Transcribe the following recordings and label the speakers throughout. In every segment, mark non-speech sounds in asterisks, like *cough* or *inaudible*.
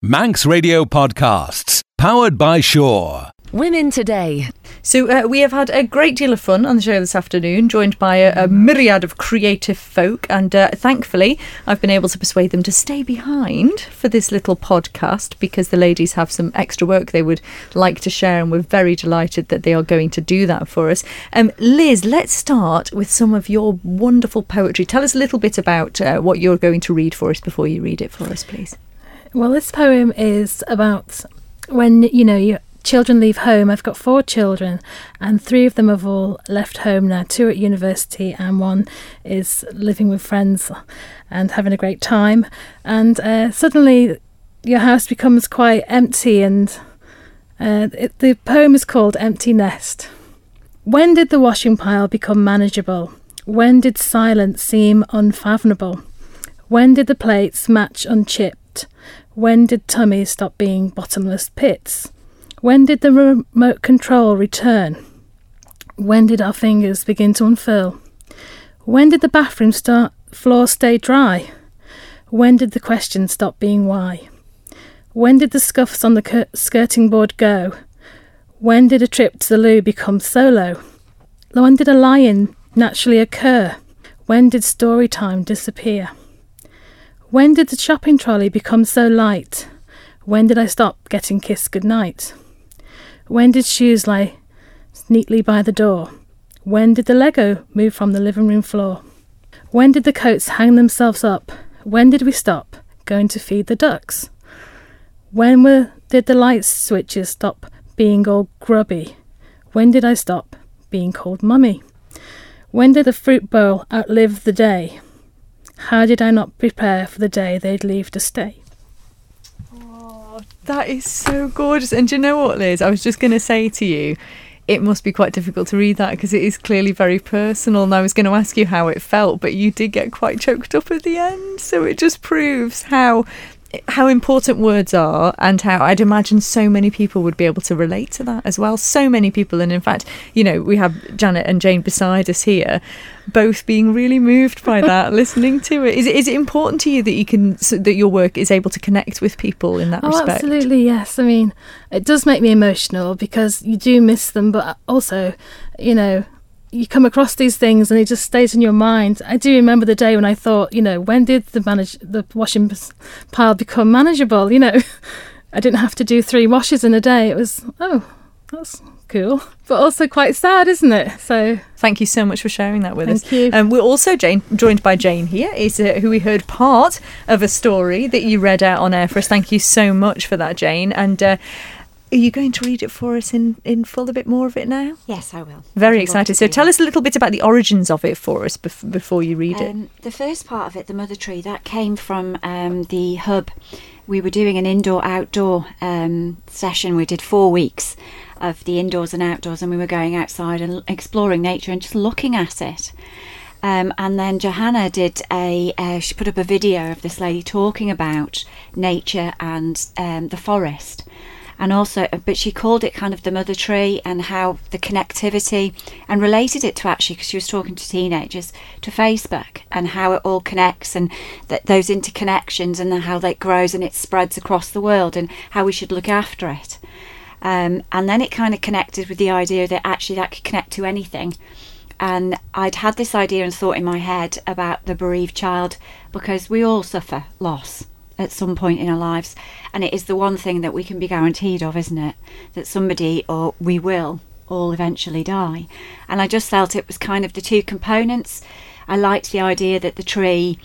Speaker 1: Manx Radio Podcasts, powered by Sure.
Speaker 2: Women Today.
Speaker 3: So, uh, we have had a great deal of fun on the show this afternoon, joined by a, a myriad of creative folk. And uh, thankfully, I've been able to persuade them to stay behind for this little podcast because the ladies have some extra work they would like to share. And we're very delighted that they are going to do that for us. Um, Liz, let's start with some of your wonderful poetry. Tell us a little bit about uh, what you're going to read for us before you read it for us, please.
Speaker 4: Well, this poem is about when, you know, your children leave home. I've got four children, and three of them have all left home now. Two at university, and one is living with friends and having a great time. And uh, suddenly, your house becomes quite empty, and uh, it, the poem is called Empty Nest. When did the washing pile become manageable? When did silence seem unfathomable? When did the plates match unchipped? When did tummies stop being bottomless pits? When did the remote control return? When did our fingers begin to unfurl? When did the bathroom start, floor stay dry? When did the question stop being why? When did the scuffs on the cur- skirting board go? When did a trip to the loo become solo? When did a lion naturally occur? When did story time disappear? When did the shopping trolley become so light? When did I stop getting kissed goodnight? When did shoes lie neatly by the door? When did the Lego move from the living room floor? When did the coats hang themselves up? When did we stop going to feed the ducks? When were, did the light switches stop being all grubby? When did I stop being called mummy? When did the fruit bowl outlive the day? How did I not prepare for the day they'd leave to stay?
Speaker 3: Oh, that is so gorgeous. And do you know what, Liz? I was just going to say to you, it must be quite difficult to read that because it is clearly very personal. And I was going to ask you how it felt, but you did get quite choked up at the end. So it just proves how how important words are and how I'd imagine so many people would be able to relate to that as well. So many people, and in fact, you know, we have Janet and Jane beside us here, both being really moved by that, *laughs* listening to it. Is it is it important to you that you can so that your work is able to connect with people in that
Speaker 4: oh,
Speaker 3: respect?
Speaker 4: absolutely, yes. I mean, it does make me emotional because you do miss them, but also, you know, you come across these things and it just stays in your mind. I do remember the day when I thought, you know, when did the manage the washing pile become manageable? You know, *laughs* I didn't have to do three washes in a day. It was oh, that's cool, but also quite sad, isn't it? So
Speaker 3: thank you so much for sharing that with
Speaker 4: Thank
Speaker 3: us.
Speaker 4: you.
Speaker 3: Um, we're also Jane, joined by Jane here, is uh, who we heard part of a story that you read out on air for us. Thank you so much for that, Jane. And uh, are you going to read it for us in, in full, a bit more of it now?
Speaker 5: Yes, I will.
Speaker 3: Very excited. So tell us a little bit about the origins of it for us bef- before you read it.
Speaker 5: Um, the first part of it, the mother tree, that came from um, the hub. We were doing an indoor outdoor um, session. We did four weeks of the indoors and outdoors, and we were going outside and exploring nature and just looking at it. Um, and then Johanna did a, uh, she put up a video of this lady talking about nature and um, the forest. And also, but she called it kind of the mother tree and how the connectivity and related it to actually, because she was talking to teenagers, to Facebook and how it all connects and that those interconnections and how that grows and it spreads across the world and how we should look after it. Um, and then it kind of connected with the idea that actually that could connect to anything and I'd had this idea and thought in my head about the bereaved child because we all suffer loss at some point in our lives, and it is the one thing that we can be guaranteed of, isn't it? That somebody or we will all eventually die. And I just felt it was kind of the two components. I liked the idea that the tree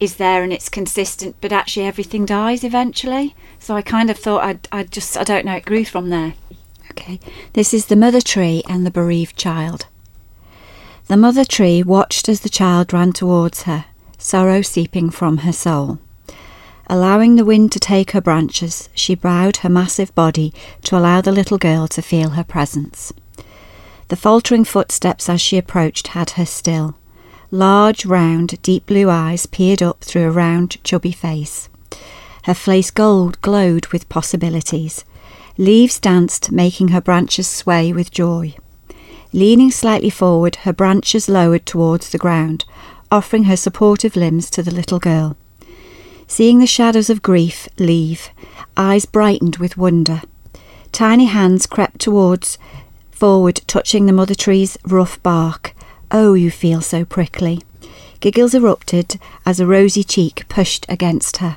Speaker 5: is there and it's consistent, but actually everything dies eventually. So I kind of thought I'd, I'd just, I don't know, it grew from there. Okay, this is the mother tree and the bereaved child. The mother tree watched as the child ran towards her, sorrow seeping from her soul. Allowing the wind to take her branches, she bowed her massive body to allow the little girl to feel her presence. The faltering footsteps as she approached had her still. Large, round, deep blue eyes peered up through a round, chubby face. Her face gold glowed with possibilities. Leaves danced, making her branches sway with joy. Leaning slightly forward, her branches lowered towards the ground, offering her supportive limbs to the little girl. Seeing the shadows of grief leave, eyes brightened with wonder. Tiny hands crept towards, forward, touching the mother tree's rough bark. Oh, you feel so prickly. Giggles erupted as a rosy cheek pushed against her.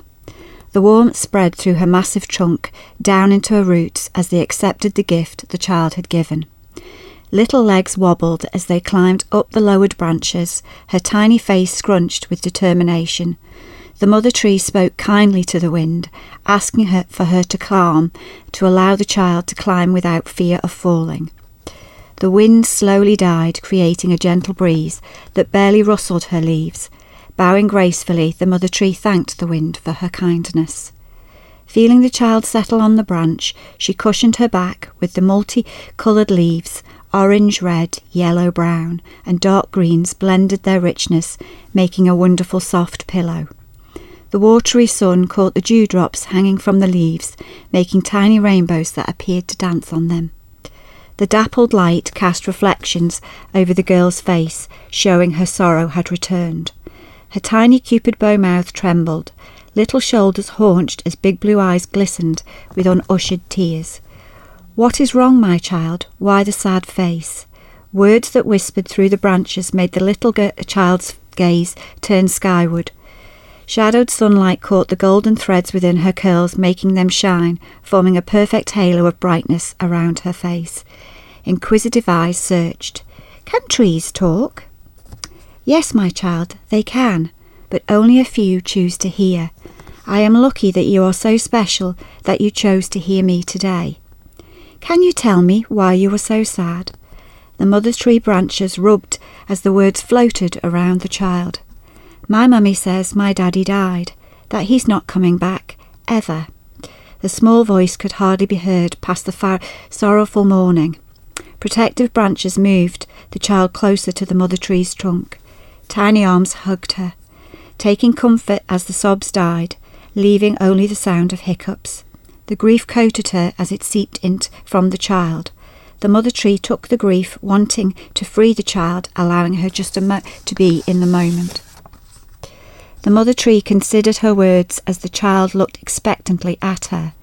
Speaker 5: The warmth spread through her massive trunk, down into her roots as they accepted the gift the child had given. Little legs wobbled as they climbed up the lowered branches, her tiny face scrunched with determination. The mother tree spoke kindly to the wind, asking her for her to calm, to allow the child to climb without fear of falling. The wind slowly died, creating a gentle breeze that barely rustled her leaves. Bowing gracefully, the mother tree thanked the wind for her kindness. Feeling the child settle on the branch, she cushioned her back with the multi-coloured leaves. Orange, red, yellow, brown, and dark greens blended their richness, making a wonderful soft pillow. The watery sun caught the dewdrops hanging from the leaves, making tiny rainbows that appeared to dance on them. The dappled light cast reflections over the girl's face, showing her sorrow had returned. Her tiny cupid bow mouth trembled, little shoulders haunched as big blue eyes glistened with unushered tears. What is wrong, my child? Why the sad face? Words that whispered through the branches made the little g- child's gaze turn skyward. Shadowed sunlight caught the golden threads within her curls, making them shine, forming a perfect halo of brightness around her face. Inquisitive eyes searched. Can trees talk? Yes, my child, they can, but only a few choose to hear. I am lucky that you are so special that you chose to hear me today. Can you tell me why you were so sad? The mother tree branches rubbed as the words floated around the child. My mummy says my daddy died, that he's not coming back, ever. The small voice could hardly be heard past the far- sorrowful mourning. Protective branches moved the child closer to the mother tree's trunk. Tiny arms hugged her, taking comfort as the sobs died, leaving only the sound of hiccups. The grief coated her as it seeped in from the child. The mother tree took the grief, wanting to free the child, allowing her just a mo- to be in the moment. The mother tree considered her words as the child looked expectantly at her.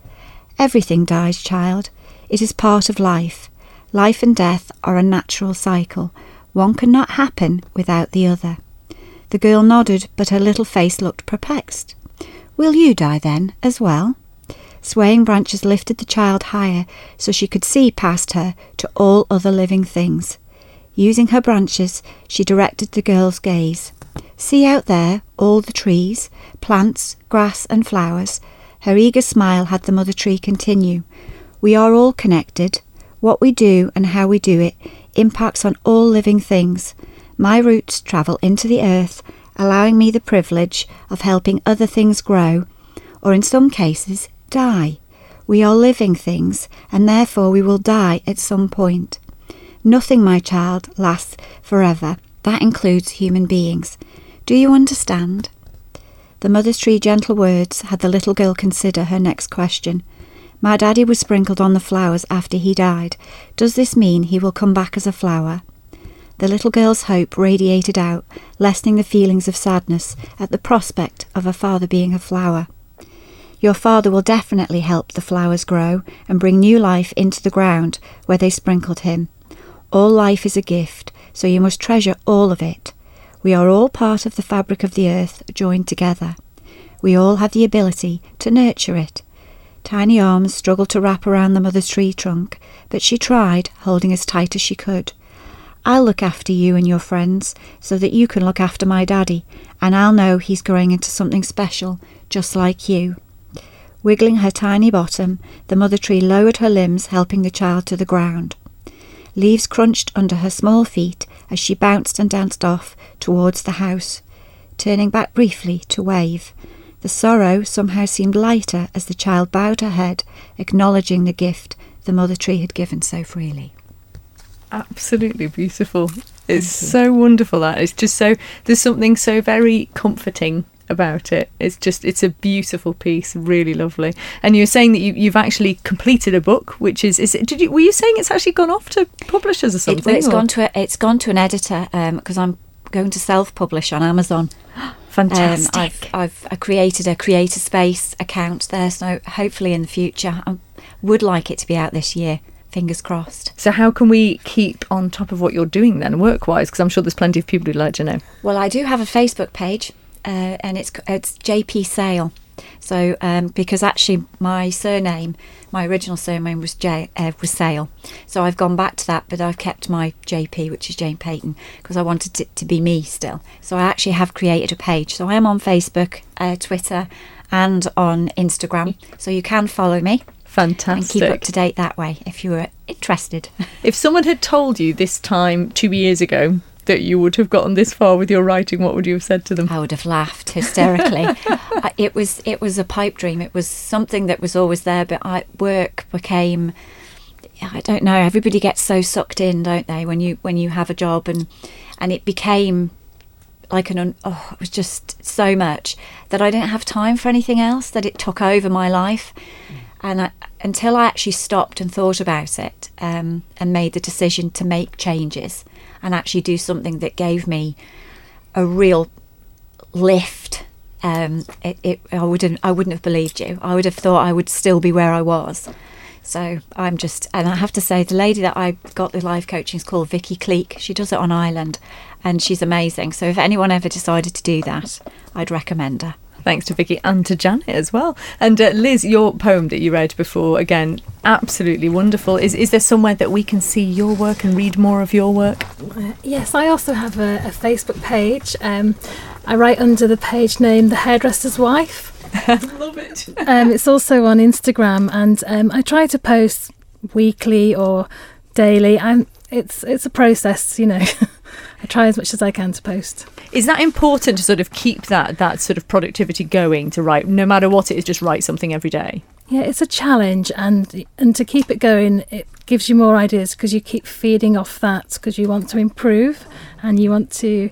Speaker 5: Everything dies, child. It is part of life. Life and death are a natural cycle. One cannot happen without the other. The girl nodded, but her little face looked perplexed. Will you die then, as well? Swaying branches lifted the child higher so she could see past her to all other living things. Using her branches, she directed the girl's gaze. See out there all the trees, plants, grass, and flowers. Her eager smile had the mother tree continue. We are all connected. What we do and how we do it impacts on all living things. My roots travel into the earth, allowing me the privilege of helping other things grow, or in some cases, die. We are living things, and therefore we will die at some point. Nothing, my child, lasts forever. That includes human beings. Do you understand? The mother's three gentle words had the little girl consider her next question. My daddy was sprinkled on the flowers after he died. Does this mean he will come back as a flower? The little girl's hope radiated out, lessening the feelings of sadness at the prospect of her father being a flower. Your father will definitely help the flowers grow and bring new life into the ground where they sprinkled him. All life is a gift, so you must treasure all of it. We are all part of the fabric of the earth joined together. We all have the ability to nurture it. Tiny arms struggled to wrap around the mother's tree trunk, but she tried, holding as tight as she could. I'll look after you and your friends so that you can look after my daddy, and I'll know he's growing into something special, just like you. Wiggling her tiny bottom, the mother tree lowered her limbs, helping the child to the ground. Leaves crunched under her small feet as she bounced and danced off towards the house, turning back briefly to wave. The sorrow somehow seemed lighter as the child bowed her head, acknowledging the gift the mother tree had given so freely.
Speaker 3: Absolutely beautiful. It's so wonderful that it's just so there's something so very comforting about it. It's just it's a beautiful piece, really lovely. And you're saying that you, you've actually completed a book, which is is it, did you were you saying it's actually gone off to publishers or
Speaker 5: It,
Speaker 3: something?
Speaker 5: well, it's
Speaker 3: or-
Speaker 5: gone to a, it's gone to an editor because I'm going to self-publish on Amazon. *gasps*
Speaker 3: Fantastic.
Speaker 5: Um, I've, I've I created a CreateSpace account there, so hopefully in the future, I would like it to be out this year. Fingers crossed.
Speaker 3: so, how can we keep on top of what you're doing then, work wise? Because I'm sure there's plenty of people who'd like to know.
Speaker 5: Well, I do have a Facebook page, uh, and it's it's JP Sale. So, um, because actually my surname, my original surname was J uh, was Sale, so I've gone back to that, but I've kept my JP, which is Jane Payton, because I wanted it to be me still. So I actually have created a page. So I am on Facebook, uh, Twitter, and on Instagram. So you can follow me and
Speaker 3: Fantastic.
Speaker 5: keep up to date that way if you were interested. *laughs*
Speaker 3: If someone had told you this time two years ago that you would have gotten this far with your writing, what would you have said to them?
Speaker 5: I would have laughed hysterically. *laughs* It was it was a pipe dream. It was something that was always there, but I, work became. I don't know. Everybody gets so sucked in, don't they? When you when you have a job and and it became like an oh, it was just so much that I didn't have time for anything else. That it took over my life, and I, until I actually stopped and thought about it um, and made the decision to make changes and actually do something that gave me a real lift. Um, it, it, I wouldn't, I wouldn't have believed you. I would have thought I would still be where I was. So I'm just, and I have to say, the lady that I got the life coaching is called Vicky Cleek. She does it on Ireland, and she's amazing. So if anyone ever decided to do that, I'd recommend her.
Speaker 3: Thanks to Vicky and to Janet as well. And uh, Liz, your poem that you read before, again, absolutely wonderful. Is is there somewhere that we can see your work and read more of your work?
Speaker 4: Uh, yes, I also have a, a Facebook page. Um, I write under the page name The Hairdresser's Wife. *laughs*
Speaker 3: Love it.
Speaker 4: Um, it's also on Instagram, and um, I try to post weekly or daily. I'm, it's it's a process, you know. *laughs* I try as much as I can to post.
Speaker 3: Is that important to sort of keep that that sort of productivity going to write, no matter what it is, just write something every day?
Speaker 4: Yeah, it's a challenge, and and to keep it going, it gives you more ideas because you keep feeding off that because you want to improve and you want to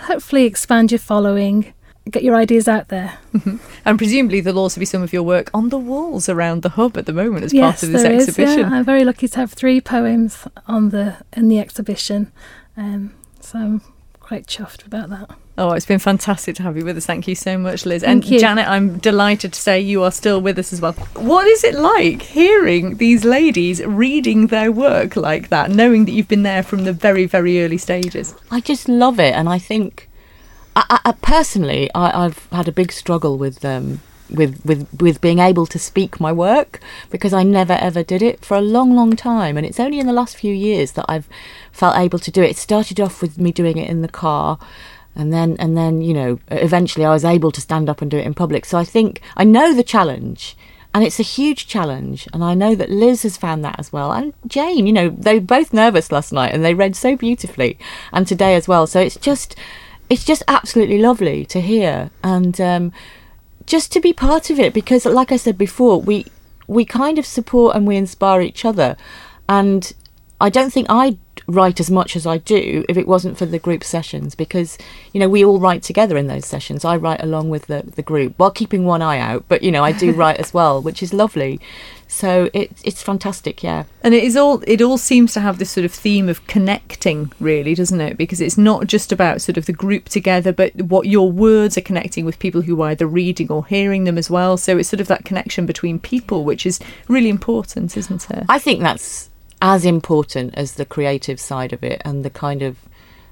Speaker 4: hopefully expand your following, get your ideas out there.
Speaker 3: And presumably there'll also be some of your work on the walls around the hub at the moment as
Speaker 4: yes,
Speaker 3: part of this
Speaker 4: there is,
Speaker 3: exhibition.
Speaker 4: yeah. I'm very lucky to have three poems on the in the exhibition, um, so I'm quite chuffed about that.
Speaker 3: Oh, it's been fantastic to have you with us. Thank you so much, Liz.
Speaker 4: Thank
Speaker 3: and
Speaker 4: you.
Speaker 3: Janet, I'm delighted to say you are still with us as well. What is it like hearing these ladies reading their work like that, knowing that you've been there from the very, very early stages?
Speaker 2: I just love it, and I think, I, I, I personally, I, I've had a big struggle with um, with with with being able to speak my work because I never ever did it for a long, long time, and it's only in the last few years that I've felt able to do it. It started off with me doing it in the car. And then, and then, you know, eventually I was able to stand up and do it in public. So I think I know the challenge, and it's a huge challenge. And I know that Liz has found that as well. And Jane, you know, they were both nervous last night and they read so beautifully, and today as well. So it's just, it's just absolutely lovely to hear and um, just to be part of it because, like I said before, we we kind of support and we inspire each other. And I don't think I'd write as much as I do if it wasn't for the group sessions because you know we all write together in those sessions. I write along with the the group while keeping one eye out, but you know I do *laughs* write as well, which is lovely. So it it's fantastic, yeah.
Speaker 3: And it is all it all seems to have this sort of theme of connecting, really, doesn't it? Because it's not just about sort of the group together, but what your words are connecting with people who are either reading or hearing them as well. So it's sort of that connection between people, which is really important, isn't it?
Speaker 2: I think that's as important as the creative side of it and the kind of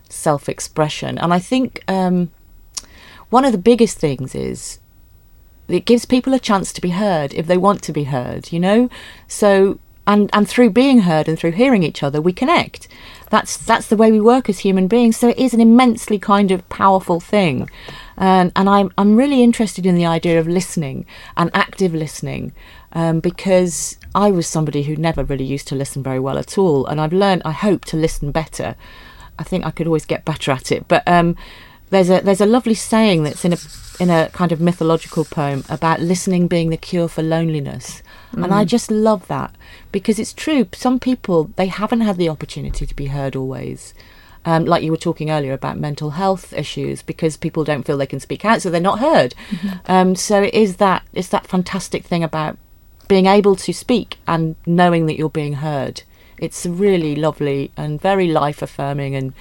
Speaker 2: self expression. And I think um, one of the biggest things is it gives people a chance to be heard if they want to be heard, you know? So and and through being heard and through hearing each other we connect. That's that's the way we work as human beings. So it is an immensely kind of powerful thing. And and I'm I'm really interested in the idea of listening and active listening. Um, because I was somebody who never really used to listen very well at all, and I've learned, I hope, to listen better. I think I could always get better at it, but um, there's a there's a lovely saying that's in a in a kind of mythological poem about listening being the cure for loneliness, and I just love that because it's true. Some people they haven't had the opportunity to be heard always. Um, like you were talking earlier about mental health issues, because people don't feel they can speak out, so they're not heard. Um, so it is that it's that fantastic thing about being able to speak and knowing that you're being heard. It's really lovely and very life affirming and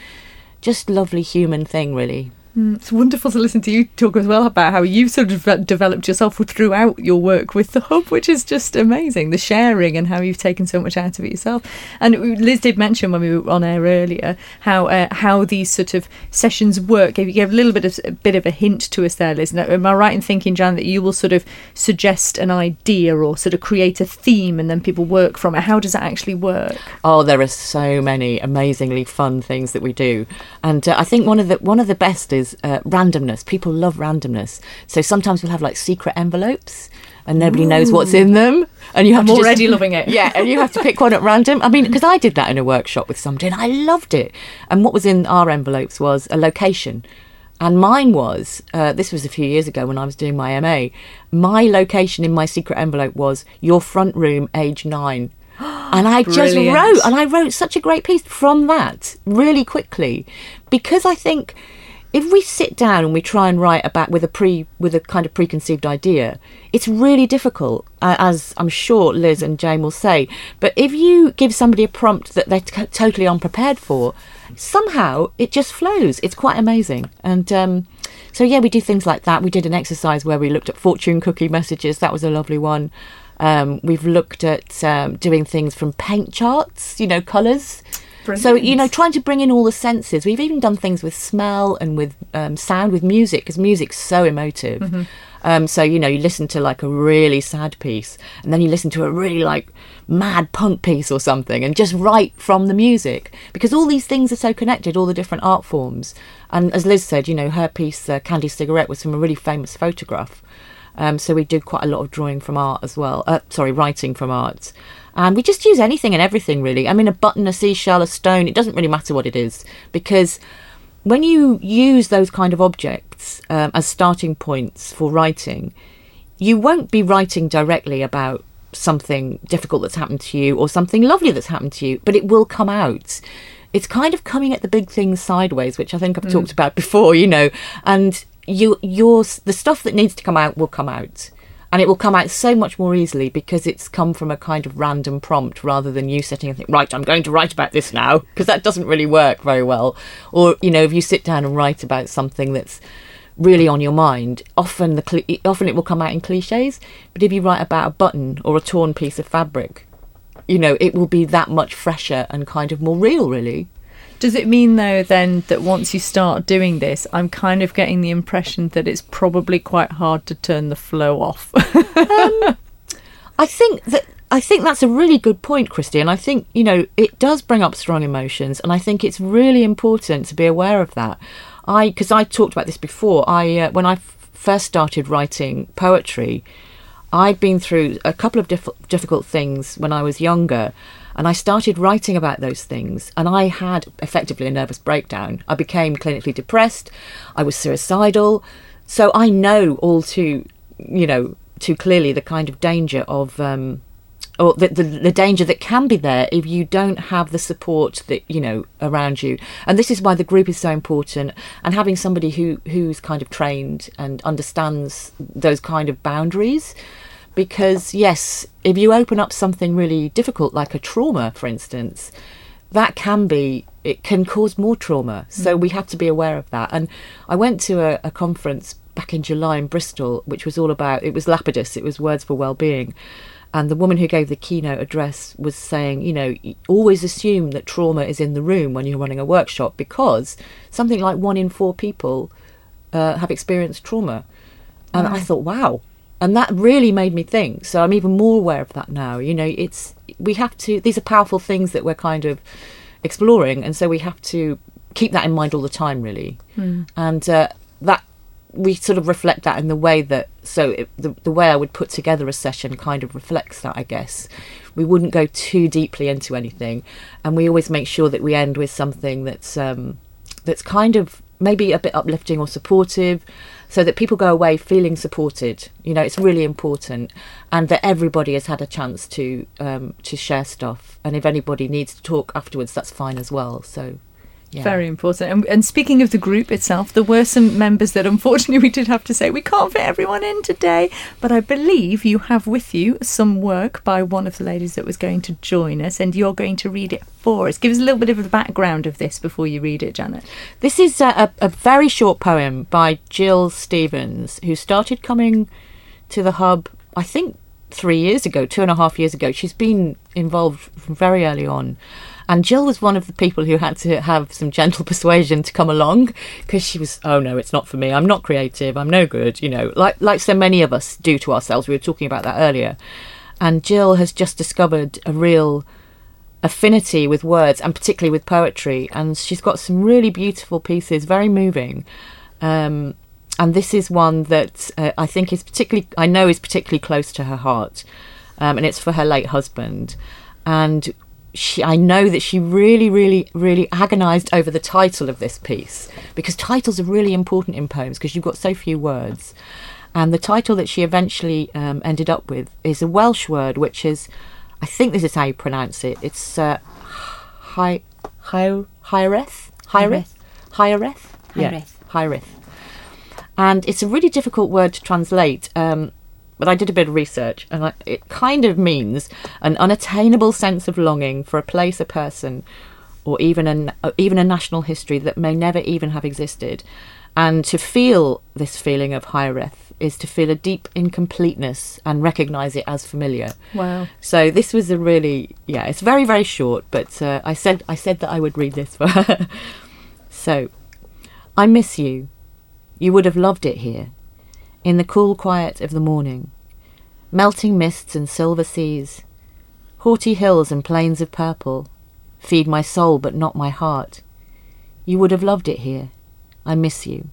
Speaker 2: just lovely human thing, really.
Speaker 3: It's wonderful to listen to you talk as well about how you've sort of developed yourself throughout your work with the hub, which is just amazing. The sharing and how you've taken so much out of it yourself. And Liz did mention when we were on air earlier how uh, how these sort of sessions work. You gave a little bit of a bit of a hint to us there, Liz. Now, am I right in thinking, Jan, that you will sort of suggest an idea or sort of create a theme and then people work from it? How does that actually work?
Speaker 2: Oh, there are so many amazingly fun things that we do, and uh, I think one of the one of the best is uh, randomness. People love randomness, so sometimes we'll have like secret envelopes, and nobody knows what's in them, and you have
Speaker 3: I'm
Speaker 2: to just-
Speaker 3: already loving it.
Speaker 2: Yeah, and you have to pick one at random. I mean, *laughs* because I did that in a workshop with somebody, and I loved it. And what was in our envelopes was a location. And mine was, uh, this was a few years ago when I was doing my MA, my location in my secret envelope was your front room, age nine. *gasps* And I just wrote, and I wrote such a great piece from that really quickly because I think if we sit down and we try and write about with a pre with a kind of preconceived idea, it's really difficult, uh, as I'm sure Liz and Jane will say. But if you give somebody a prompt that they're t- totally unprepared for, somehow it just flows. It's quite amazing, and. Um, so yeah, we do things like that. We did an exercise where we looked at fortune cookie messages. That was a lovely one. Um, we've looked at um, doing things from paint charts, you know, colours. So you know, trying to bring in all the senses. We've even done things with smell and with um, sound, with music, because music's so emotive. Um, so you know, you listen to like a really sad piece, and then you listen to a really like mad punk piece or something, and just write from the music, because all these things are so connected, all the different art forms. And as Liz said, you know, her piece uh, "Candy Cigarette" was from a really famous photograph. Um, so we do quite a lot of drawing from art as well. Uh, sorry, writing from art. And we just use anything and everything, really. I mean, a button, a seashell, a stone, it doesn't really matter what it is. Because when you use those kind of objects um, as starting points for writing, you won't be writing directly about something difficult that's happened to you or something lovely that's happened to you, but it will come out. It's kind of coming at the big things sideways, which I think I've talked about before, you know, and you, your, the stuff that needs to come out will come out. And it will come out so much more easily because it's come from a kind of random prompt rather than you setting and think, right, I'm going to write about this now, because that doesn't really work very well. Or, you know, if you sit down and write about something that's really on your mind, often the often it will come out in cliches. But if you write about a button or a torn piece of fabric, you know, it will be that much fresher and kind of more real, really.
Speaker 3: Does it mean though then that once you start doing this, I'm kind of getting the impression that it's probably quite hard to turn the flow off? *laughs*
Speaker 2: I think that I think that's a really good point, Christy, and I think you know it does bring up strong emotions, and I think it's really important to be aware of that. I because I talked about this before. I uh, when I f- first started writing poetry, I'd been through a couple of diff- difficult things when I was younger, and I started writing about those things, and I had effectively a nervous breakdown. I became clinically depressed. I was suicidal, so I know all too, you know, too clearly the kind of danger of. Um, or the, the the danger that can be there if you don't have the support that you know around you and this is why the group is so important and having somebody who who's kind of trained and understands those kind of boundaries because yes if you open up something really difficult like a trauma for instance that can be it can cause more trauma so we have to be aware of that and i went to a, a conference back in july in bristol which was all about it was lapidus it was words for well-being and the woman who gave the keynote address was saying, you know, always assume that trauma is in the room when you're running a workshop because something like one in four people uh, have experienced trauma. And I thought, wow. And that really made me think. So I'm even more aware of that now. You know, it's, we have to, these are powerful things that we're kind of exploring. And so we have to keep that in mind all the time, really. And uh, that, we sort of reflect that in the way that so it, the, the way I would put together a session kind of reflects that I guess we wouldn't go too deeply into anything and we always make sure that we end with something that's um, that's kind of maybe a bit uplifting or supportive so that people go away feeling supported. You know it's really important and that everybody has had a chance to um, to share stuff. And if anybody needs to talk afterwards that's fine as well. So Yeah.
Speaker 3: Very important. And, and speaking of the group itself, there were some members that unfortunately *laughs* we did have to say we can't fit everyone in today. But I believe you have with you some work by one of the ladies that was going to join us, and you're going to read it for us. Give us a little bit of the background of this before you read it, Janet.
Speaker 2: This is a, a, a very short poem by Jill Stevens, who started coming to the hub, I think, three years ago, two and a half years ago. She's been involved from very early on. And Jill was one of the people who had to have some gentle *laughs* persuasion to come along because she was, oh no, it's not for me. I'm not creative. I'm no good. You know, like like so many of us do to ourselves. We were talking about that earlier. And Jill has just discovered a real affinity with words and particularly with poetry. And she's got some really beautiful pieces, very moving. Um, and this is one that uh, I think is particularly, I know is particularly close to her heart. Um, and it's for her late husband. And she, I know that she really, really, really agonised over the title of this piece because titles are really important in poems because you've got so few words. And the title that she eventually um, ended up with is a Welsh word, which is, I think this is how you pronounce it. It's uh, hi, hi, hiraeth, hiraeth, hiraeth, yeah. hiraeth. And it's a really difficult word to translate. Um, but I did a bit of research, and I, it kind of means an unattainable sense of longing for a place, a person, or even an uh, even a national history that may never even have existed. And to feel this feeling of hiraeth is to feel a deep incompleteness and recognise it as familiar.
Speaker 3: Wow.
Speaker 2: So this was a really yeah, it's very very short, but uh, I said I said that I would read this for her. *laughs* so, I miss you. You would have loved it here, in the cool quiet of the morning, melting mists and silver seas, haughty hills and plains of purple, feed my soul but not my heart. You would have loved it here. I miss you.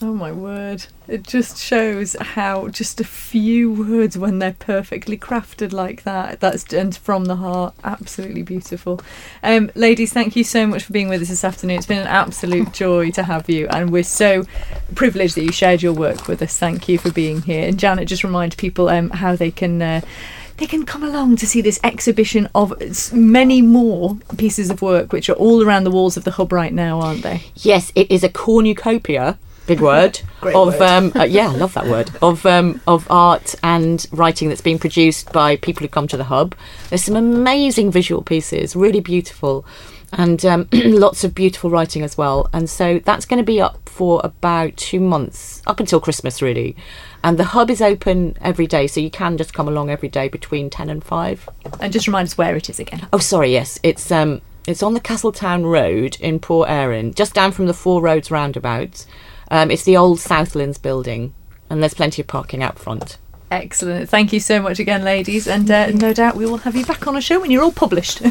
Speaker 3: Oh my word. It just shows how just a few words when they're perfectly crafted like that, that's and from the heart, absolutely beautiful. Um, ladies, thank you so much for being with us this afternoon. It's been an absolute *laughs* joy to have you and we're so privileged that you shared your work with us. Thank you for being here. And Janet, just remind people um, how they can uh, they can come along to see this exhibition of many more pieces of work which are all around the walls of the hub right now, aren't they?
Speaker 2: Yes, it is a cornucopia. Big word *laughs*
Speaker 3: Great
Speaker 2: of
Speaker 3: word.
Speaker 2: um, uh, yeah, I love that word *laughs* of um, of art and writing that's being produced by people who come to the hub. There's some amazing visual pieces, really beautiful, and um, *clears throat* lots of beautiful writing as well. And so that's going to be up for about two months, up until Christmas, really. And the hub is open every day, so you can just come along every day between ten and five.
Speaker 3: And just remind us where it is again.
Speaker 2: Oh, sorry. Yes, it's um, it's on the Castletown Road in Port Erin, just down from the Four Roads roundabout. Um, it's the old Southlands building, and there's plenty of parking out front.
Speaker 3: Excellent. Thank you so much again, ladies. And uh, no doubt we will have you back on a show when you're all published.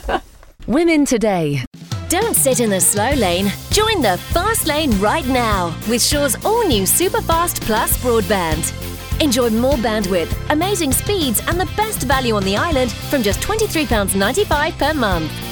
Speaker 3: *laughs*
Speaker 6: Women today.
Speaker 7: Don't sit in the slow lane. Join the fast lane right now with Sure's all new Superfast Plus broadband. Enjoy more bandwidth, amazing speeds, and the best value on the island from just £23.95 per month.